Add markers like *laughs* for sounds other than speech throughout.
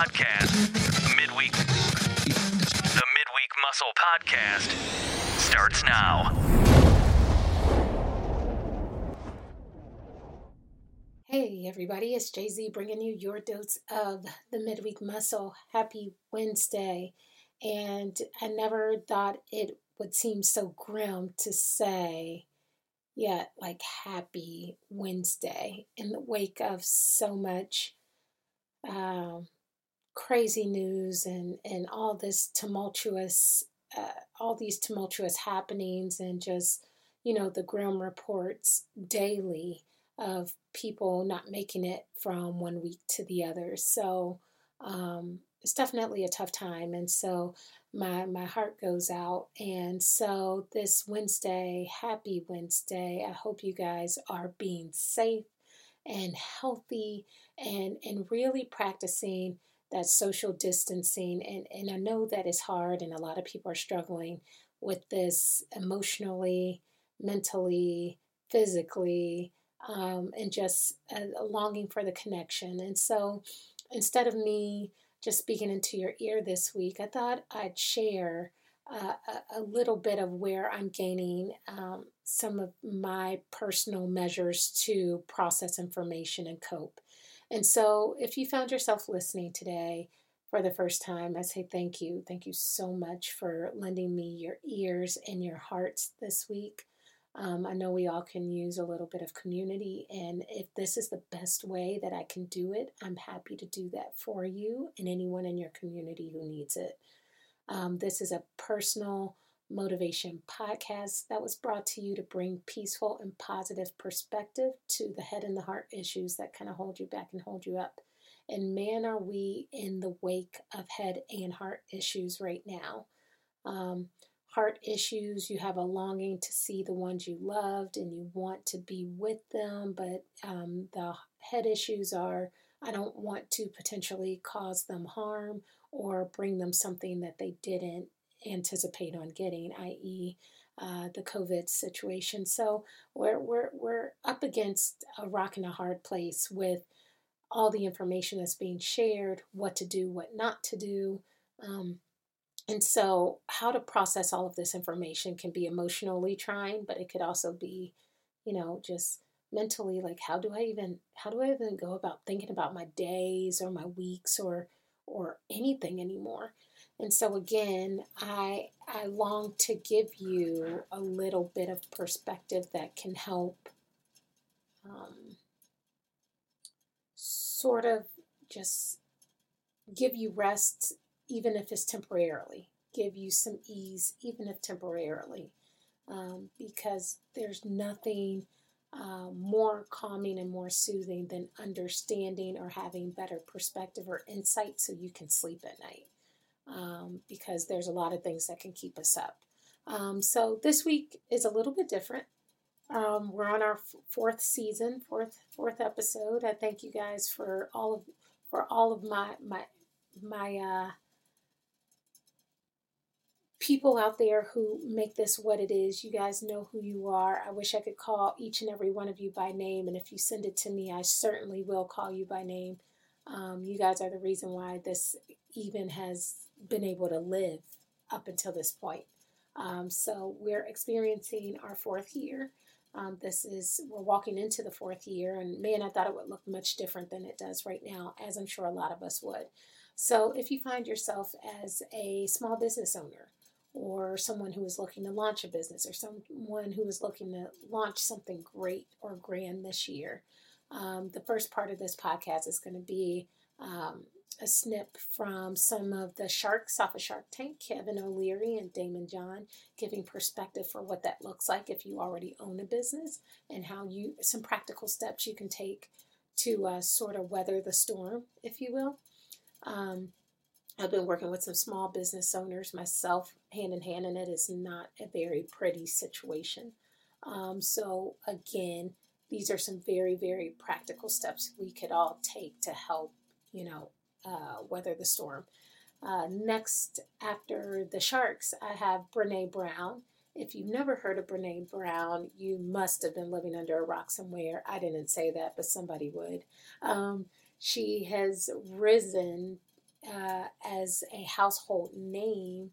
podcast. Midweek. The Midweek Muscle podcast starts now. Hey, everybody, it's Jay Z bringing you your dose of the midweek muscle. Happy Wednesday. And I never thought it would seem so grim to say, yeah, like happy Wednesday in the wake of so much um, crazy news and, and all this tumultuous, uh, all these tumultuous happenings and just, you know, the grim reports daily of people not making it from one week to the other. So um, it's definitely a tough time. And so my my heart goes out. And so this Wednesday, happy Wednesday. I hope you guys are being safe and healthy and and really practicing that social distancing and and I know that is hard and a lot of people are struggling with this emotionally, mentally, physically, um, and just a longing for the connection. And so instead of me just speaking into your ear this week, I thought I'd share uh, a, a, little bit of where I'm gaining um, some of my personal measures to process information and cope. And so, if you found yourself listening today for the first time, I say thank you. Thank you so much for lending me your ears and your hearts this week. Um, I know we all can use a little bit of community, and if this is the best way that I can do it, I'm happy to do that for you and anyone in your community who needs it. Um, this is a personal motivation podcast that was brought to you to bring peaceful and positive perspective to the head and the heart issues that kind of hold you back and hold you up. And man, are we in the wake of head and heart issues right now. Um, heart issues, you have a longing to see the ones you loved and you want to be with them, but um, the head issues are I don't want to potentially cause them harm or bring them something that they didn't anticipate on getting, i.e., uh, the COVID situation. So we're, we're, we're up against a rock and a hard place with all the information that's being shared, what to do, what not to do. Um, and so, how to process all of this information can be emotionally trying, but it could also be, you know, just mentally like how do I even how do I even go about thinking about my days or my weeks or or anything anymore? And so again, I I long to give you a little bit of perspective that can help um, sort of just give you rest even if it's temporarily, give you some ease, even if temporarily, um, because there's nothing uh, more calming and more soothing than understanding or having better perspective or insight so you can sleep at night. Um, because there's a lot of things that can keep us up. Um, so this week is a little bit different. Um, we're on our f- fourth season, fourth fourth episode. I thank you guys for all of for all of my my my uh, people out there who make this what it is. You guys know who you are. I wish I could call each and every one of you by name, and if you send it to me, I certainly will call you by name. Um, you guys are the reason why this even has been able to live up until this point. Um, so we're experiencing our fourth year. Um, this is we're walking into the fourth year, and man, I thought it would look much different than it does right now, as I'm sure a lot of us would. So, if you find yourself as a small business owner, or someone who is looking to launch a business or someone who is looking to launch something great or grand this year. Um, the first part of this podcast is going to be um, a snip from some of the sharks off of Shark Tank, Kevin O'Leary and Daymond John, giving perspective for what that looks like if you already own a business and how you, some practical steps you can take to uh, sort of weather the storm, if you will. Um, I've been working with some small business owners myself, hand in hand, and it is not a very pretty situation. Um, so, again, these are some very, very practical steps we could all take to help, you know, uh, weather the storm. Uh, next, after the Sharks, I have Brene Brown. If you've never heard of Brene Brown, you must have been living under a rock somewhere. I didn't say that, but somebody would. Um, she has risen uh, as a household name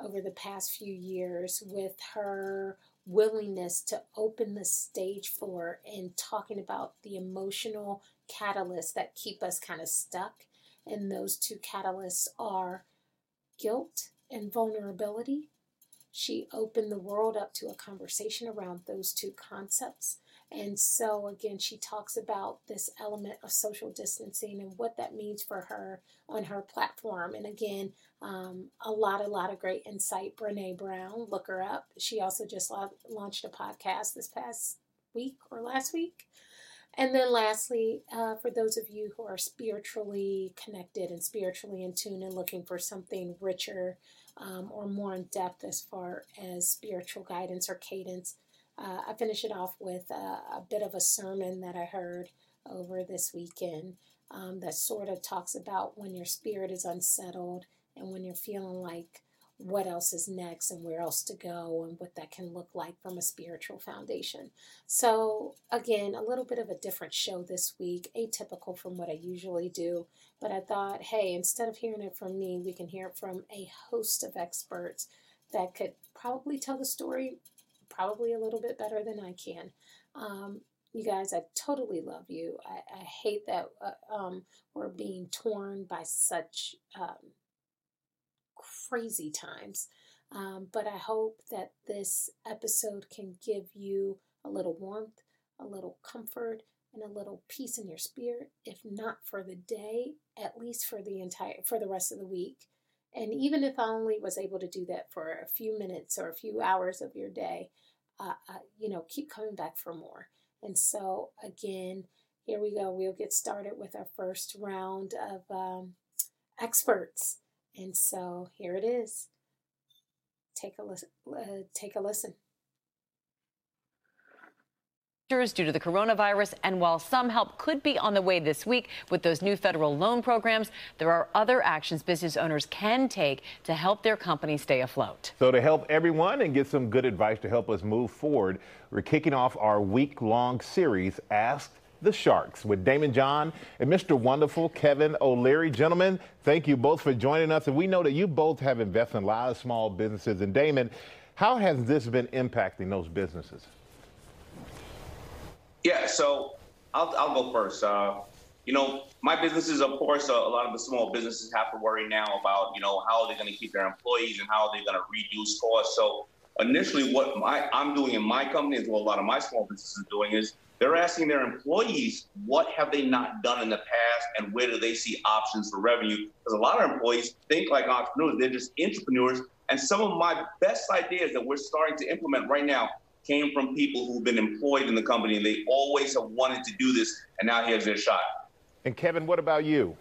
over the past few years with her willingness to open the stage floor and talking about the emotional catalysts that keep us kind of stuck. And those two catalysts are guilt and vulnerability. She opened the world up to a conversation around those two concepts. And so, again, she talks about this element of social distancing and what that means for her on her platform. And again, um, a lot, a lot of great insight. Brene Brown, look her up. She also just launched a podcast this past week or last week. And then, lastly, uh, for those of you who are spiritually connected and spiritually in tune and looking for something richer um, or more in depth as far as spiritual guidance or cadence, uh, I finish it off with a, a, bit of a sermon that I heard over this weekend um, that sort of talks about when your spirit is unsettled and when you're feeling like what else is next and where else to go and what that can look like from a spiritual foundation. So, again, a little bit of a different show this week, atypical from what I usually do. But I thought, hey, instead of hearing it from me, we can hear it from a host of experts that could probably tell the story probably a little bit better than I can. Um, you guys, I totally love you. I, I hate that uh, um, we're being torn by such um, crazy times. Um, but I hope that this episode can give you a little warmth, a little comfort, and a little peace in your spirit. If not for the day, at least for the entire for the rest of the week. And even if I only was able to do that for a few minutes or a few hours of your day, uh, uh, you know, keep coming back for more. And so, again, here we go. We'll get started with our first round of um, experts. And so, here it is. Take a listen. Uh, take a listen due to the coronavirus. And while some help could be on the way this week with those new federal loan programs, there are other actions business owners can take to help their company stay afloat. So, to help everyone and get some good advice to help us move forward, we're kicking off our week long series, Ask the Sharks, with Daymond John and Mr. Wonderful Kevin O'Leary. Gentlemen, thank you both for joining us. And we know that you both have invested in a lot of small businesses. And Daymond, how has this been impacting those businesses? Yeah, so I'll, I'll go first. Uh, you know, my businesses, of course, uh, a lot of the small businesses have to worry now about, you know, how they're going to keep their employees and how they're going to reduce costs. So initially, what my, I'm doing in my company, as well a lot of my small businesses are doing, is they're asking their employees what have they not done in the past and where do they see options for revenue? Because a lot of employees think like entrepreneurs; they're just entrepreneurs. And some of my best ideas that we're starting to implement right now came from people who've been employed in the company and they always have wanted to do this, and now here's their shot. And Kevin, what about you?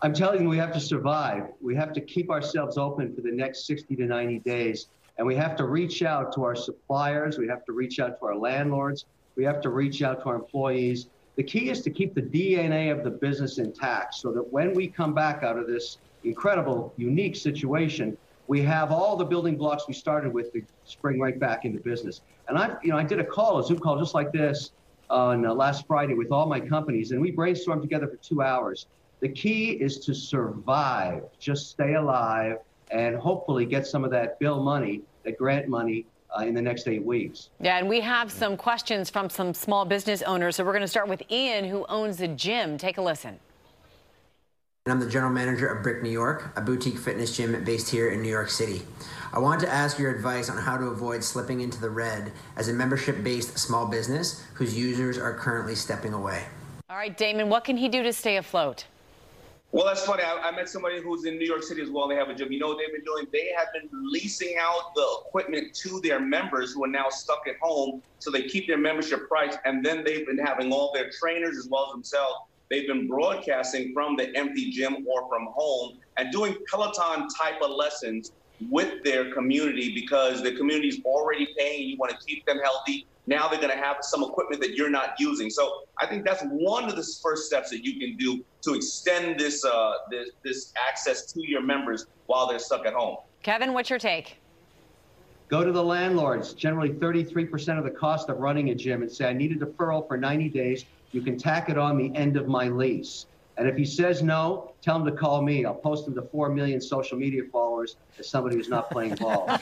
I'm telling you, we have to survive. We have to keep ourselves open for the next 60 to 90 days. And we have to reach out to our suppliers. We have to reach out to our landlords. We have to reach out to our employees. The key is to keep the DNA of the business intact so that when we come back out of this incredible, unique situation, we have all the building blocks we started with to spring right back into business. And I, you know, I did a call, a Zoom call just like this on uh, last Friday with all my companies, and we brainstormed together for two hours. The key is to survive, just stay alive, and hopefully get some of that bill money, that grant money uh, in the next eight weeks. Yeah, and we have some questions from some small business owners. So we're going to start with Ian, who owns a gym. Take a listen and I'm the general manager of Brick New York, a boutique fitness gym based here in New York City. I wanted to ask your advice on how to avoid slipping into the red as a membership based small business whose users are currently stepping away. All right, Daymond, what can he do to stay afloat? Well, that's funny. I, I, met somebody who's in New York City as well. They have a gym. You know what they've been doing? They have been leasing out the equipment to their members who are now stuck at home. So they keep their membership price. And then they've been having all their trainers as well as themselves They've been broadcasting from the empty gym or from home and doing Peloton type of lessons with their community because the community is already paying. You want to keep them healthy. Now they're going to have some equipment that you're not using. So I think that's one of the first steps that you can do to extend this uh, this, this access to your members while they're stuck at home. Kevin, what's your take? Go to the landlords, generally 33% of the cost of running a gym, and say, I need a deferral for 90 days you can tack it on the end of my lease. And if he says no, tell him to call me. I'll post him to 4 million social media followers as somebody who's not playing ball. *laughs*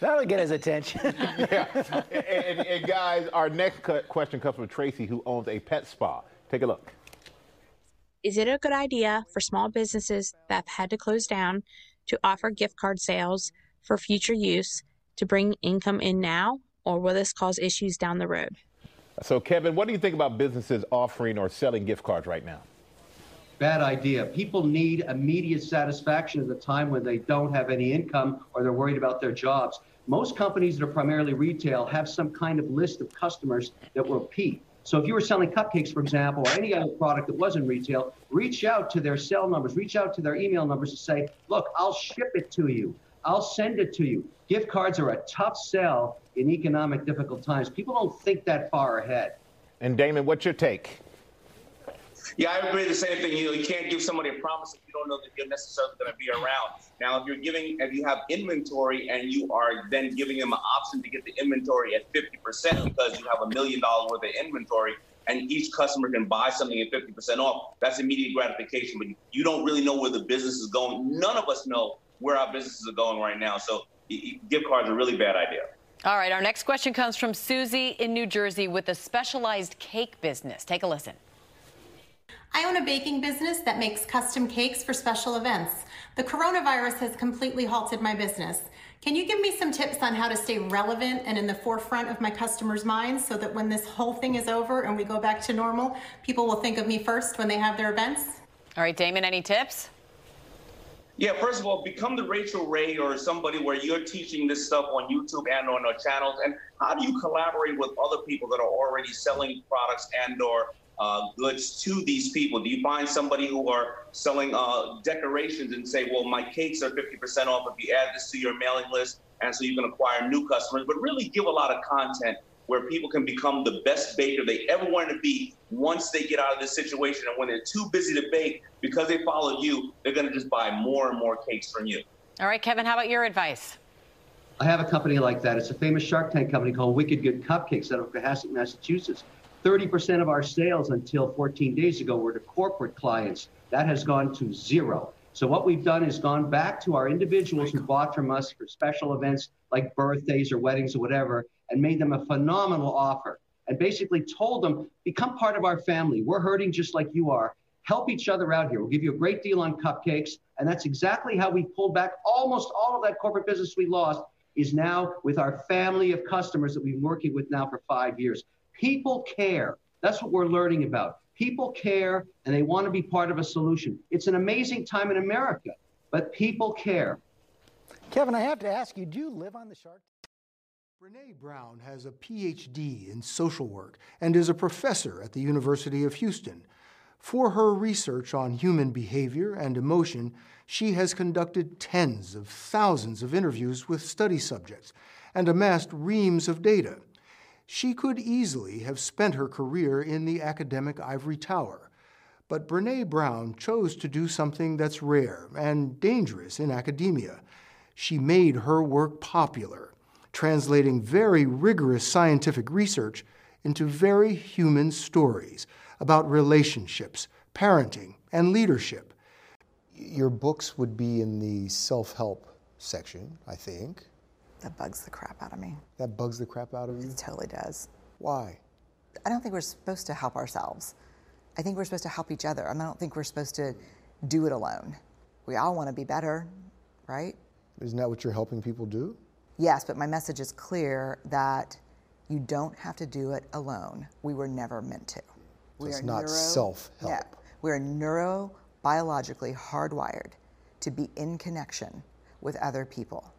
That'll get his attention. yeah. And, and, and, guys, our next question comes from Tracy, who owns a pet spa. Take a look. Is it a good idea for small businesses that have had to close down to offer gift card sales for future use to bring income in now, or will this cause issues down the road? So, Kevin, what do you think about businesses offering or selling gift cards right now? Bad idea. People need immediate satisfaction at the time when they don't have any income or they're worried about their jobs. Most companies that are primarily retail have some kind of list of customers that repeat. So if you were selling cupcakes, for example, or any other product that wasn't retail, reach out to their cell numbers, reach out to their email numbers and say, look, I'll ship it to you. I'll send it to you. Gift cards are a tough sell in economic difficult times. People don't think that far ahead. And Daymond, what's your take? Yeah, I agree. The same thing. You know, you can't give somebody a promise if you don't know that you're necessarily going to be around. Now, if you're giving, if you have inventory and you are then giving them an option to get the inventory at 50% because you have a million dollars worth of inventory, and each customer can buy something at 50% off, that's immediate gratification. But you don't really know where the business is going. None of us know where our businesses are going right now. So gift cards are a really bad idea. All right, our next question comes from Susie in New Jersey with a specialized cake business. Take a listen. I own a baking business that makes custom cakes for special events. The coronavirus has completely halted my business. Can you give me some tips on how to stay relevant and in the forefront of my customers' minds so that when this whole thing is over and we go back to normal, people will think of me first when they have their events? All right, Daymond, any tips? Yeah, first of all, become the Rachael Ray or somebody where you're teaching this stuff on YouTube and on our channels. And how do you collaborate with other people that are already selling products and or uh, goods to these people? Do you find somebody who are selling uh, decorations and say, well, my cakes are 50% off if you add this to your mailing list, and so you can acquire new customers, but really give a lot of content where people can become the best baker they ever wanted to be once they get out of this situation. And when they're too busy to bake, because they follow you, they're going to just buy more and more cakes from you. All right, Kevin, how about your advice? I have a company like that. It's a famous Shark Tank company called Wicked Good Cupcakes out of Cohasset, Massachusetts. 30% of our sales until 14 days ago were to corporate clients. That has gone to zero. So what we've done is gone back to our individuals who bought from us for special events like birthdays or weddings or whatever, and made them a phenomenal offer and basically told them, become part of our family. We're hurting just like you are. Help each other out here. We'll give you a great deal on cupcakes. And that's exactly how we pulled back almost all of that corporate business we lost is now with our family of customers that we've been working with now for five years. People care. That's what we're learning about. People care and they want to be part of a solution. It's an amazing time in America, but people care. Kevin, I have to ask you, do you live on the Shark Brene Brown has a PhD in social work and is a professor at the University of Houston. For her research on human behavior and emotion, she has conducted tens of thousands of interviews with study subjects and amassed reams of data. She could easily have spent her career in the academic ivory tower, but Brene Brown chose to do something that's rare and dangerous in academia. She made her work popular translating very rigorous scientific research into very human stories about relationships, parenting, and leadership. Your books would be in the self help section, I think. That bugs the crap out of me. That bugs the crap out of you? It totally does. Why? I don't think we're supposed to help ourselves. I think we're supposed to help each other. I don't think we're supposed to do it alone. We all want to be better, right? Isn't that what you're helping people do? Yes, but my message is clear that you don't have to do it alone. We were never meant to. We it's are not neuro, self-help. No, we're neurobiologically hardwired to be in connection with other people.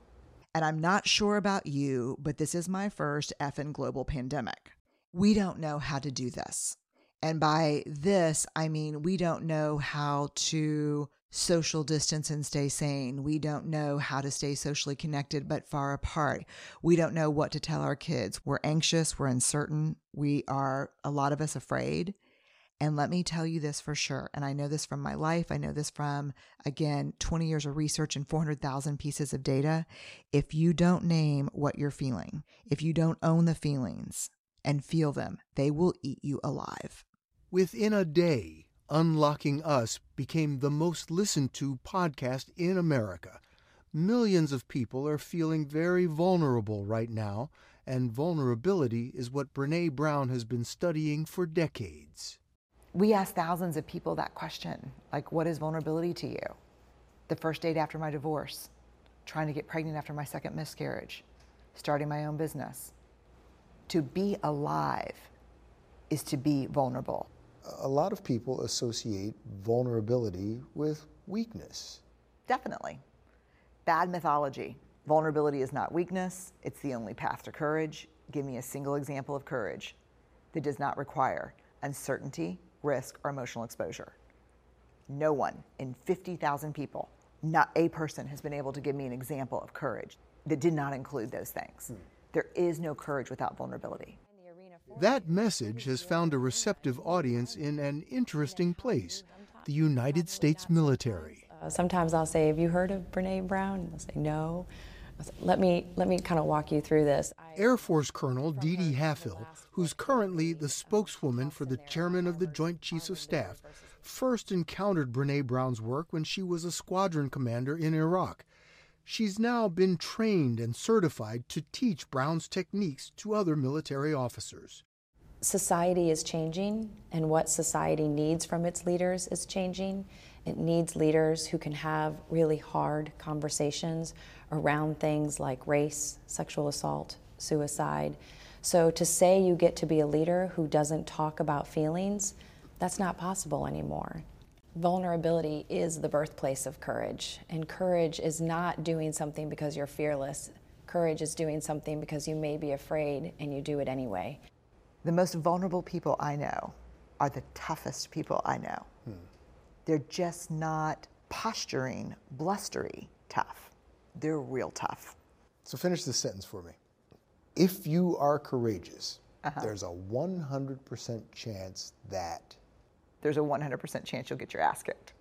And I'm not sure about you, but this is my first effing global pandemic. We don't know how to do this. And by this, I mean we don't know how to social distance and stay sane. We don't know how to stay socially connected but far apart. We don't know what to tell our kids. We're anxious, we're uncertain, we are, a lot of us, afraid. And let me tell you this for sure. And I know this from my life. I know this from, again, 20 years of research and 400,000 pieces of data. If you don't name what you're feeling, if you don't own the feelings and feel them, they will eat you alive. Within a day, Unlocking Us became the most listened to podcast in America. Millions of people are feeling very vulnerable right now, and vulnerability is what Brene Brown has been studying for decades. We asked thousands of people that question like, what is vulnerability to you? The first date after my divorce, trying to get pregnant after my second miscarriage, starting my own business. To be alive is to be vulnerable. A lot of people associate vulnerability with weakness. Definitely. Bad mythology. Vulnerability is not weakness, it's the only path to courage. Give me a single example of courage that does not require uncertainty, risk, or emotional exposure. No one in 50,000 people, not a person, has been able to give me an example of courage that did not include those things. Hmm. There is no courage without vulnerability. That message has found a receptive audience in an interesting place the United States military. Uh, sometimes I'll say, Have you heard of Brene Brown? And they'll say, No. Say, let me let me kind of walk you through this. Air Force Colonel DeDe Halfhill, who's currently the spokeswoman for the chairman of the Joint Chiefs of Staff, first encountered Brene Brown's work when she was a squadron commander in Iraq. She's now been trained and certified to teach Brown's techniques to other military officers. Society is changing, and what society needs from its leaders is changing. It needs leaders who can have really hard conversations around things like race, sexual assault, suicide. So to say you get to be a leader who doesn't talk about feelings, that's not possible anymore. Vulnerability is the birthplace of courage, and courage is not doing something because you're fearless. Courage is doing something because you may be afraid and you do it anyway. The most vulnerable people I know are the toughest people I know. Hmm. They're just not posturing, blustery tough. They're real tough. So finish this sentence for me. If you are courageous, uh-huh. there's a 100% chance that there's a 100% chance you'll get your ass kicked.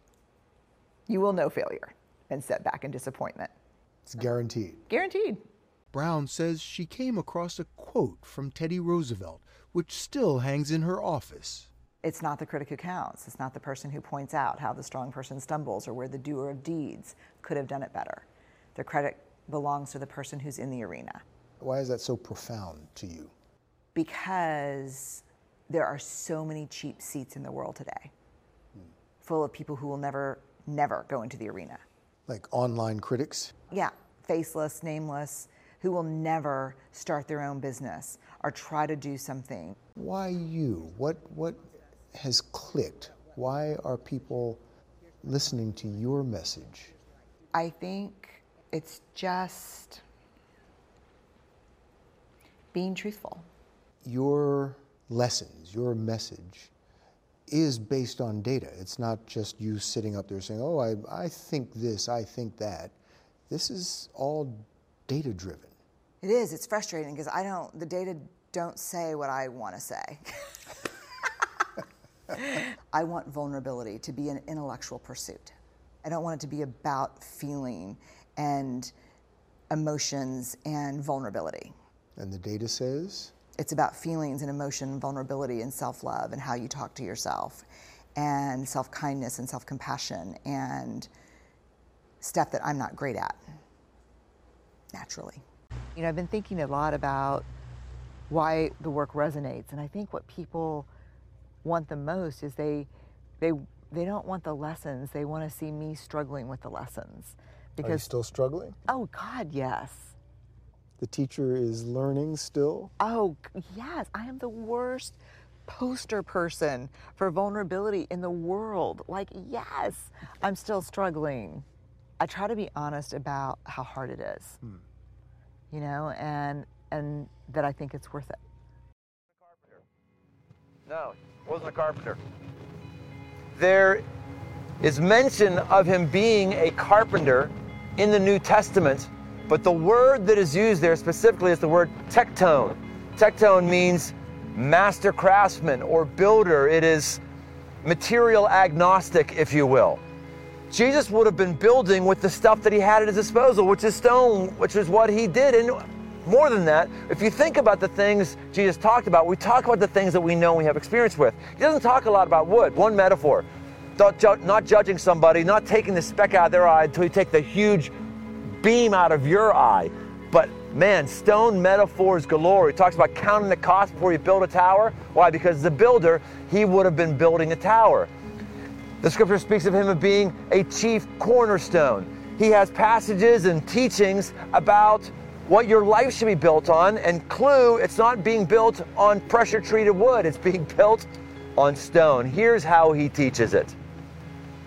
You will know failure and setback and disappointment. It's guaranteed. Guaranteed. Brown says she came across a quote from Teddy Roosevelt, which still hangs in her office. It's not the critic who counts. It's not the person who points out how the strong person stumbles or where the doer of deeds could have done it better. The credit belongs to the person who's in the arena. Why is that so profound to you? Because there are so many cheap seats in the world today, full of people who will never, never go into the arena. Like online critics? Yeah, faceless, nameless, who will never start their own business or try to do something. Why you? What, what has clicked? Why are people listening to your message? I think it's just being truthful. Your lessons, your message is based on data. It's not just you sitting up there saying, oh, I, I think this, I think that. This is all data driven. It is. It's frustrating because I don't, the data don't say what I want to say. *laughs* I want vulnerability to be an intellectual pursuit. I don't want it to be about feeling and emotions and vulnerability. And the data says? It's about feelings and emotion, vulnerability and self love and how you talk to yourself, and self kindness and self compassion and stuff that I'm not great at naturally. You know, I've been thinking a lot about why the work resonates, and I think what people want the most is they they they don't want the lessons. They want to see me struggling with the lessons. Because, Are you still struggling? Oh God, yes the teacher is learning still? Oh, yes. I am the worst poster person for vulnerability in the world. Like, yes, I'm still struggling. I try to be honest about how hard it is, hmm. you know, and and that I think it's worth it. No, wasn't a carpenter. There is mention of him being a carpenter in the New Testament but the word that is used there specifically is the word tekton. Tekton means master craftsman or builder. It is material agnostic, if you will. Jesus would have been building with the stuff that he had at his disposal, which is stone, which is what he did. And more than that, if you think about the things Jesus talked about, we talk about the things that we know we have experience with. He doesn't talk a lot about wood. One metaphor not judging somebody, not taking the speck out of their eye until you take the huge beam out of your eye. But man, stone metaphors galore. He talks about counting the cost before you build a tower. Why? Because the builder, he would have been building a tower. The scripture speaks of him as being a chief cornerstone. He has passages and teachings about what your life should be built on. And clue, it's not being built on pressure treated wood, it's being *laughs* built on stone. Here's how he teaches it.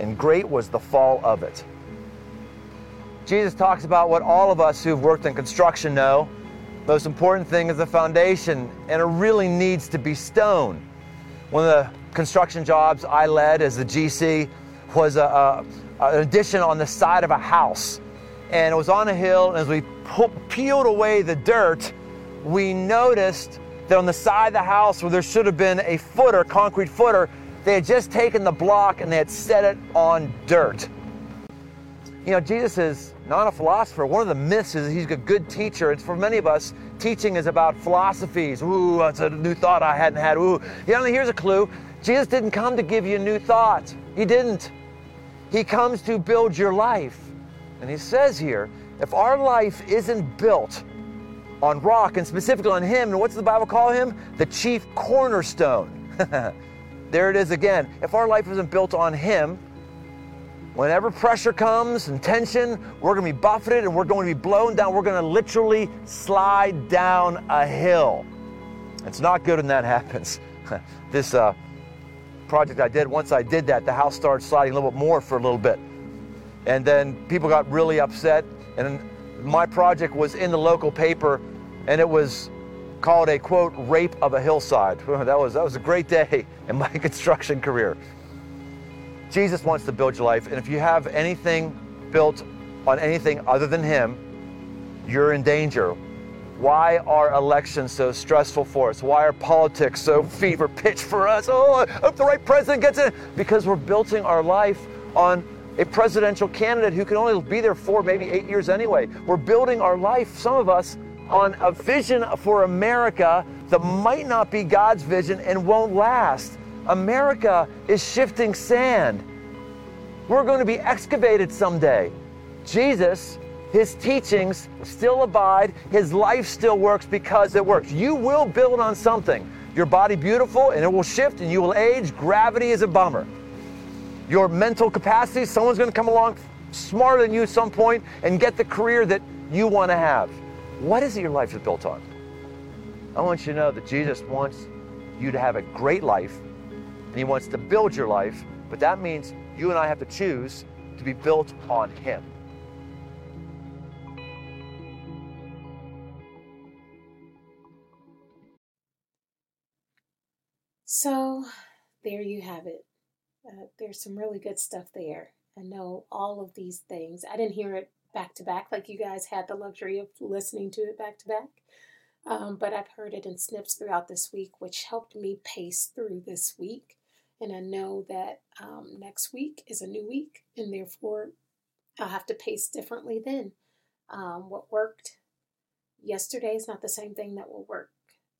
and great was the fall of it. Jesus talks about what all of us who've worked in construction know. Most important thing is the foundation, and it really needs to be stone. One of the construction jobs I led as the GC was a, a, an addition on the side of a house. And it was on a hill, and as we peeled away the dirt, we noticed that on the side of the house where there should have been a footer, concrete footer, they had just taken the block and they had set it on dirt. You know, Jesus is not a philosopher. One of the myths is he's a good teacher. It's for many of us, teaching is about philosophies. Ooh, that's a new thought I hadn't had. Ooh, you know, here's a clue. Jesus didn't come to give you a new thought. He didn't. He comes to build your life. And he says here, if our life isn't built on rock and specifically on him, and what's the Bible call him? The chief cornerstone. *laughs* There it is again. If our life isn't built on Him, whenever pressure comes and tension, we're going to be buffeted and we're going to be blown down. We're going to literally slide down a hill. It's not good when that *laughs* happens. *laughs* this uh, project I did, once I did that, the house started sliding a little bit more for a little bit. And then people got really upset. And my project was in the local paper and it was called a quote rape of a hillside. *laughs* That was that was a great day in my *laughs* construction career. Jesus wants to build your life, and if you have anything built on anything other than Him, you're in danger. Why are elections so stressful for us? Why are politics so fever pitch for us? Oh, I hope the right president gets in. Because we're building our life on a presidential candidate who can only be there for maybe eight years anyway. We're building our life, some of us, on a vision for America that might not be God's vision and won't last. America is shifting sand. We're going to be excavated someday. Jesus, his teachings still abide, his life still works because it works. You will build on something. Your body beautiful and it will shift and you will age. Gravity is a bummer. Your mental capacity, someone's going to come along smarter than you at some point and get the career that you want to have. What is it your life is built on? I want you to know that Jesus wants you to have a great life and He wants to build your life, but that means you and I have to choose to be built on Him. So, there you have it. Uh, there's some really good stuff there. I know all of these things. I didn't hear it back to back, like you guys had the luxury of listening to it back to back. Um, but I've heard it in snips throughout this week, which helped me pace through this week. And I know that um, next week is a new week, and therefore I'll have to pace differently then. Um, what worked yesterday is not the same thing that will work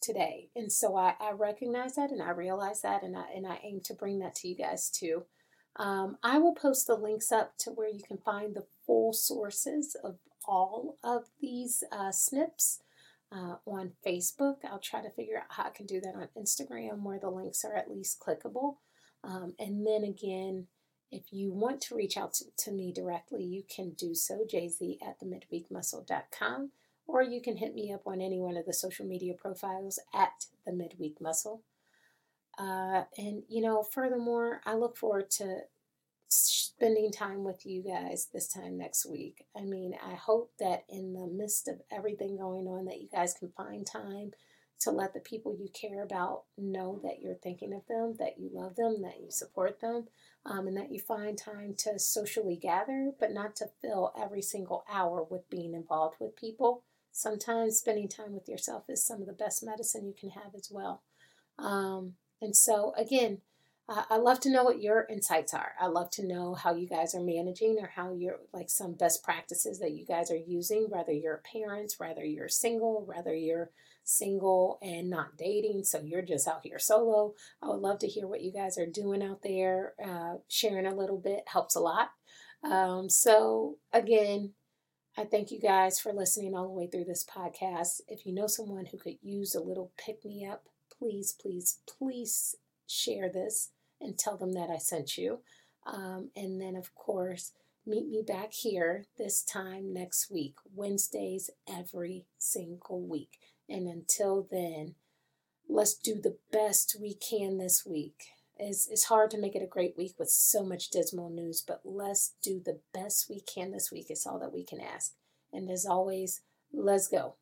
today. And so I, I recognize that and I realize that, and I, and I aim to bring that to you guys too. Um, I will post the links up to where you can find the full sources of all of these uh, snips uh, on Facebook. I'll try to figure out how I can do that on Instagram where the links are at least clickable. Um, and then again, if you want to reach out to, to me directly, you can do so, jz at the midweekmuscle.com, or you can hit me up on any one of the social media profiles at the midweek muscle. Uh, and, you know, furthermore, I look forward to spending time with you guys this time next week. I mean, I hope that in the midst of everything going on that you guys can find time to let the people you care about know that you're thinking of them, that you love them, that you support them, um, and that you find time to socially gather, but not to fill every single hour with being involved with people. Sometimes spending time with yourself is some of the best medicine you can have as well. Um, and so, again, uh, I love to know what your insights are. I love to know how you guys are managing or how you're like some best practices that you guys are using, whether you're parents, whether you're single, whether you're single and not dating, so you're just out here solo. I would love to hear what you guys are doing out there. Uh, sharing a little bit helps a lot. Um, so, again, I thank you guys for listening all the way through this podcast. If you know someone who could use a little pick me up, please, please, please share this and tell them that I sent you. Um, and then, of course, meet me back here this time next week, Wednesdays every single week. And until then, let's do the best we can this week. It's, it's hard to make it a great week with so much dismal news, but let's do the best we can this week. It's all that we can ask. And as always, let's go.